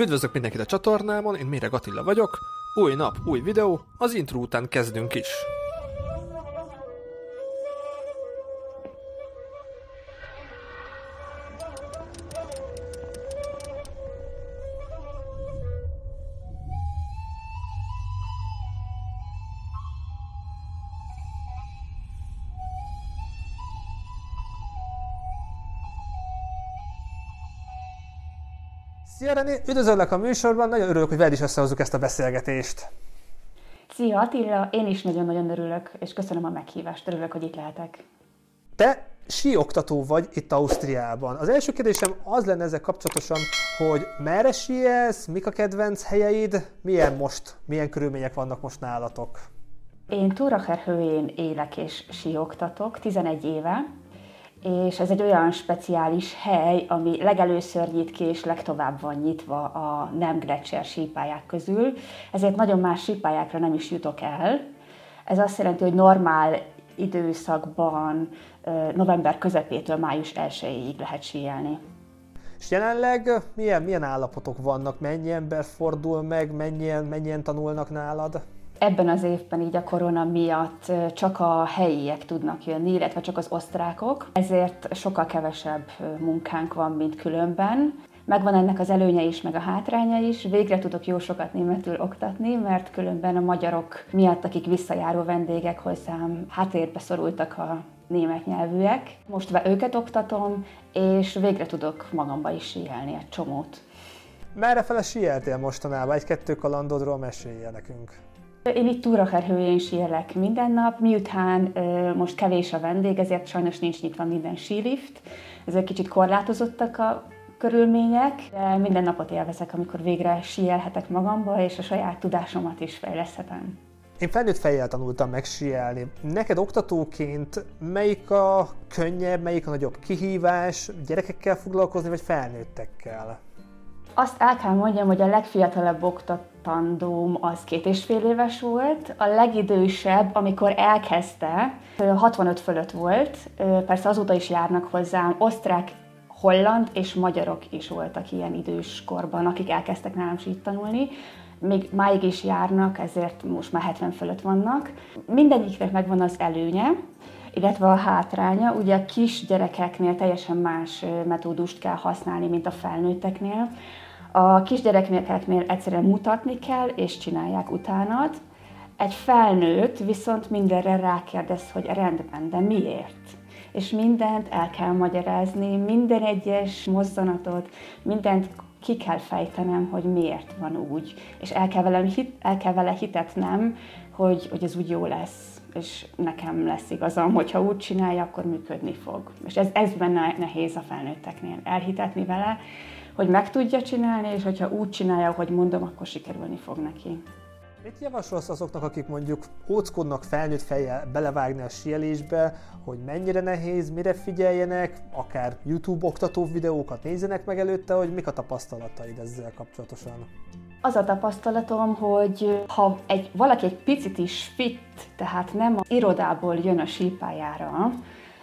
Üdvözlök mindenkit a csatornámon, én Méreg Attila vagyok. Új nap, új videó, az intro után kezdünk is. Szia René, üdvözöllek a műsorban, nagyon örülök, hogy veled is összehozzuk ezt a beszélgetést. Szia Attila, én is nagyon-nagyon örülök, és köszönöm a meghívást, örülök, hogy itt lehetek. Te síoktató vagy itt Ausztriában. Az első kérdésem az lenne ezzel kapcsolatosan, hogy merre síelsz, mik a kedvenc helyeid, milyen most, milyen körülmények vannak most nálatok? Én Túracher hőjén élek és síoktatok 11 éve, és ez egy olyan speciális hely, ami legelőször nyit ki, és legtovább van nyitva a nem gletszer sípályák közül, ezért nagyon más sípályákra nem is jutok el. Ez azt jelenti, hogy normál időszakban november közepétől május 1-ig lehet síelni. És jelenleg milyen, milyen állapotok vannak? Mennyi ember fordul meg? Mennyien, mennyien tanulnak nálad? Ebben az évben így a korona miatt csak a helyiek tudnak jönni, illetve csak az osztrákok, ezért sokkal kevesebb munkánk van, mint különben. Megvan ennek az előnye is, meg a hátránya is. Végre tudok jó sokat németül oktatni, mert különben a magyarok miatt, akik visszajáró vendégek hozzám, háttérbe szorultak a német nyelvűek. Most őket oktatom, és végre tudok magamba is síelni egy csomót. Merre fele síeltél mostanában? Egy-kettő kalandodról mesélje nekünk. Én itt Túracher hőjén síelek minden nap, miután ö, most kevés a vendég, ezért sajnos nincs nyitva minden sílift, ezért kicsit korlátozottak a körülmények, de minden napot élvezek, amikor végre síelhetek magamba, és a saját tudásomat is fejleszthetem. Én felnőtt fejjel tanultam meg síelni. Neked oktatóként melyik a könnyebb, melyik a nagyobb kihívás, gyerekekkel foglalkozni, vagy felnőttekkel? Azt el kell mondjam, hogy a legfiatalabb oktatandóm az két és fél éves volt, a legidősebb, amikor elkezdte, 65 fölött volt, persze azóta is járnak hozzám osztrák, holland és magyarok is voltak ilyen idős korban, akik elkezdtek nálam sít tanulni. Még máig is járnak, ezért most már 70 fölött vannak. Mindegyiknek megvan az előnye, illetve a hátránya. Ugye a kis gyerekeknél teljesen más metódust kell használni, mint a felnőtteknél. A kisgyerekeknél egyszerűen mutatni kell, és csinálják utánat. Egy felnőtt viszont mindenre rákérdez, hogy rendben, de miért? És mindent el kell magyarázni, minden egyes mozzanatot, mindent ki kell fejtenem, hogy miért van úgy. És el kell, velem hit, el kell vele hitetnem, hogy, hogy ez úgy jó lesz, és nekem lesz igazam, hogyha úgy csinálja, akkor működni fog. És ez, ez benne nehéz a felnőtteknél, elhitetni vele, hogy meg tudja csinálni, és hogyha úgy csinálja, hogy mondom, akkor sikerülni fog neki. Mit javasolsz azoknak, akik mondjuk óckodnak felnőtt fejjel belevágni a sielésbe, hogy mennyire nehéz, mire figyeljenek, akár YouTube oktató videókat nézzenek meg előtte, hogy mik a tapasztalataid ezzel kapcsolatosan? Az a tapasztalatom, hogy ha egy, valaki egy picit is fit, tehát nem a irodából jön a sípájára,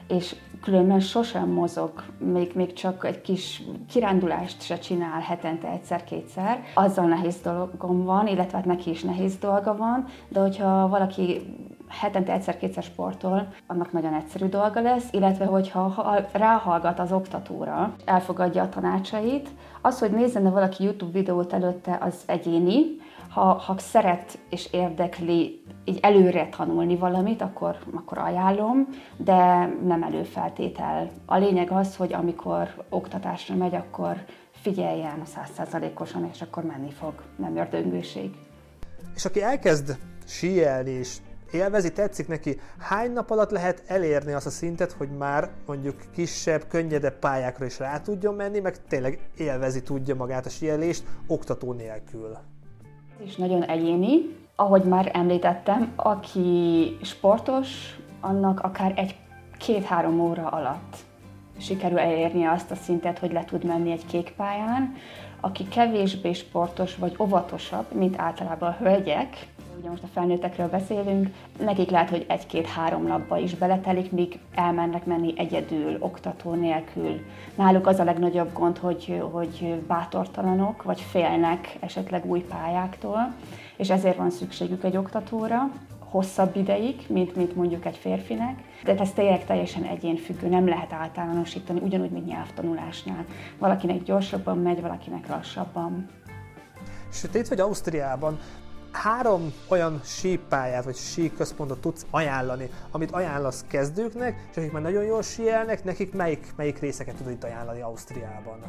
és különben sosem mozog, még, még csak egy kis kirándulást se csinál hetente egyszer-kétszer. Azzal nehéz dolgom van, illetve hát neki is nehéz dolga van, de hogyha valaki hetente egyszer-kétszer sportol, annak nagyon egyszerű dolga lesz, illetve hogyha ráhallgat az oktatóra, elfogadja a tanácsait, az, hogy nézzen valaki YouTube videót előtte, az egyéni, ha, ha szeret és érdekli így előre tanulni valamit, akkor, akkor ajánlom, de nem előfeltétel. A lényeg az, hogy amikor oktatásra megy, akkor figyeljen százszázalékosan, és akkor menni fog, nem ördöngőség. És aki elkezd síelni, és élvezi, tetszik neki, hány nap alatt lehet elérni azt a szintet, hogy már mondjuk kisebb, könnyedebb pályákra is rá tudjon menni, meg tényleg élvezi tudja magát a síelést oktató nélkül? És nagyon egyéni, ahogy már említettem, aki sportos, annak akár egy két-három óra alatt sikerül elérni azt a szintet, hogy le tud menni egy kék pályán. aki kevésbé sportos vagy óvatosabb, mint általában a hölgyek, ugye most a felnőttekről beszélünk, nekik lehet, hogy egy-két-három napba is beletelik, míg elmennek menni egyedül, oktató nélkül. Náluk az a legnagyobb gond, hogy, hogy bátortalanok, vagy félnek esetleg új pályáktól, és ezért van szükségük egy oktatóra, hosszabb ideig, mint, mint mondjuk egy férfinek, de ez tényleg teljesen egyénfüggő, nem lehet általánosítani, ugyanúgy, mint nyelvtanulásnál. Valakinek gyorsabban megy, valakinek lassabban. Itt vagy Ausztriában, három olyan sípályát vagy síközpontot tudsz ajánlani, amit ajánlasz kezdőknek, és akik már nagyon jól síelnek, nekik melyik, melyik részeket tudod itt ajánlani Ausztriában?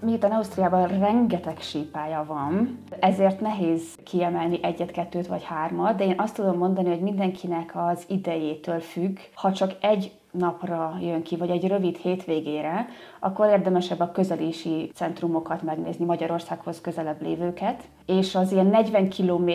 Miután Ausztriában rengeteg sípálya van, ezért nehéz kiemelni egyet, kettőt vagy hármat, de én azt tudom mondani, hogy mindenkinek az idejétől függ. Ha csak egy napra jön ki, vagy egy rövid hétvégére, akkor érdemesebb a közelési centrumokat megnézni, Magyarországhoz közelebb lévőket, és az ilyen 40 km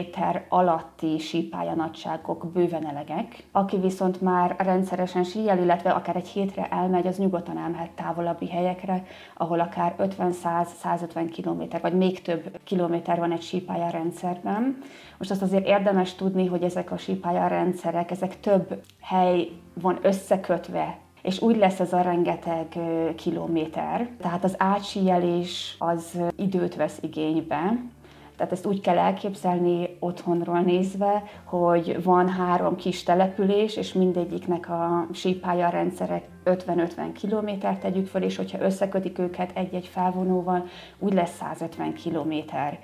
alatti sípálya nagyságok bőven elegek. Aki viszont már rendszeresen síjel, illetve akár egy hétre elmegy, az nyugodtan elmehet távolabbi helyekre, ahol akár 50-100-150 km, vagy még több kilométer van egy sípálya rendszerben. Most azt azért érdemes tudni, hogy ezek a sípálya rendszerek, ezek több hely van összekötve és úgy lesz ez a rengeteg kilométer. Tehát az átsíjelés az időt vesz igénybe, tehát ezt úgy kell elképzelni otthonról nézve, hogy van három kis település, és mindegyiknek a sípálya rendszerek 50-50 kilométert tegyük föl, és hogyha összekötik őket egy-egy felvonóval, úgy lesz 150 kilométer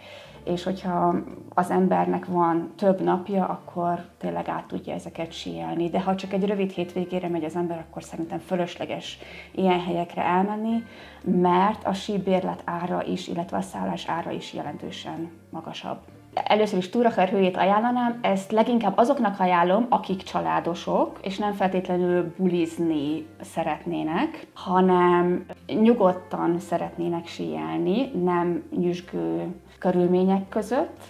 és hogyha az embernek van több napja, akkor tényleg át tudja ezeket síelni. De ha csak egy rövid hétvégére megy az ember, akkor szerintem fölösleges ilyen helyekre elmenni, mert a síbérlet ára is, illetve a szállás ára is jelentősen magasabb. Először is Túracher hőjét ajánlanám, ezt leginkább azoknak ajánlom, akik családosok, és nem feltétlenül bulizni szeretnének, hanem nyugodtan szeretnének síelni, nem nyüzsgő körülmények között.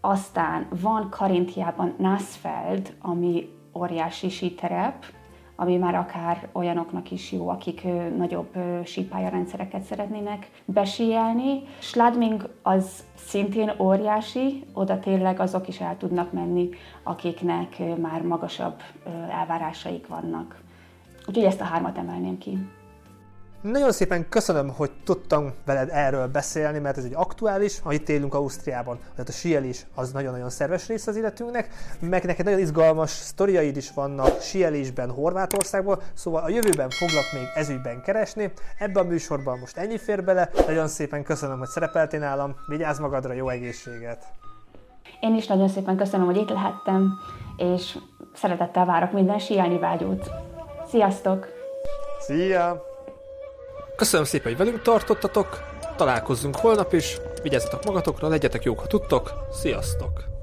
Aztán van Karintiában Nászfeld, ami óriási síterep, ami már akár olyanoknak is jó, akik nagyobb sípályarendszereket szeretnének besíjelni. Schladming az szintén óriási, oda tényleg azok is el tudnak menni, akiknek már magasabb elvárásaik vannak. Úgyhogy ezt a hármat emelném ki. Nagyon szépen köszönöm, hogy tudtam veled erről beszélni, mert ez egy aktuális, ha itt élünk Ausztriában, tehát a sielés az nagyon-nagyon szerves rész az életünknek, meg neked nagyon izgalmas sztoriaid is vannak sielésben Horvátországból, szóval a jövőben foglak még ezügyben keresni. Ebben a műsorban most ennyi fér bele, nagyon szépen köszönöm, hogy szerepeltél nálam, vigyázz magadra, jó egészséget! Én is nagyon szépen köszönöm, hogy itt lehettem, és szeretettel várok minden sielni vágyót. Sziasztok! Szia! Köszönöm szépen, hogy velünk tartottatok, találkozzunk holnap is, vigyázzatok magatokra, legyetek jók, ha tudtok, sziasztok!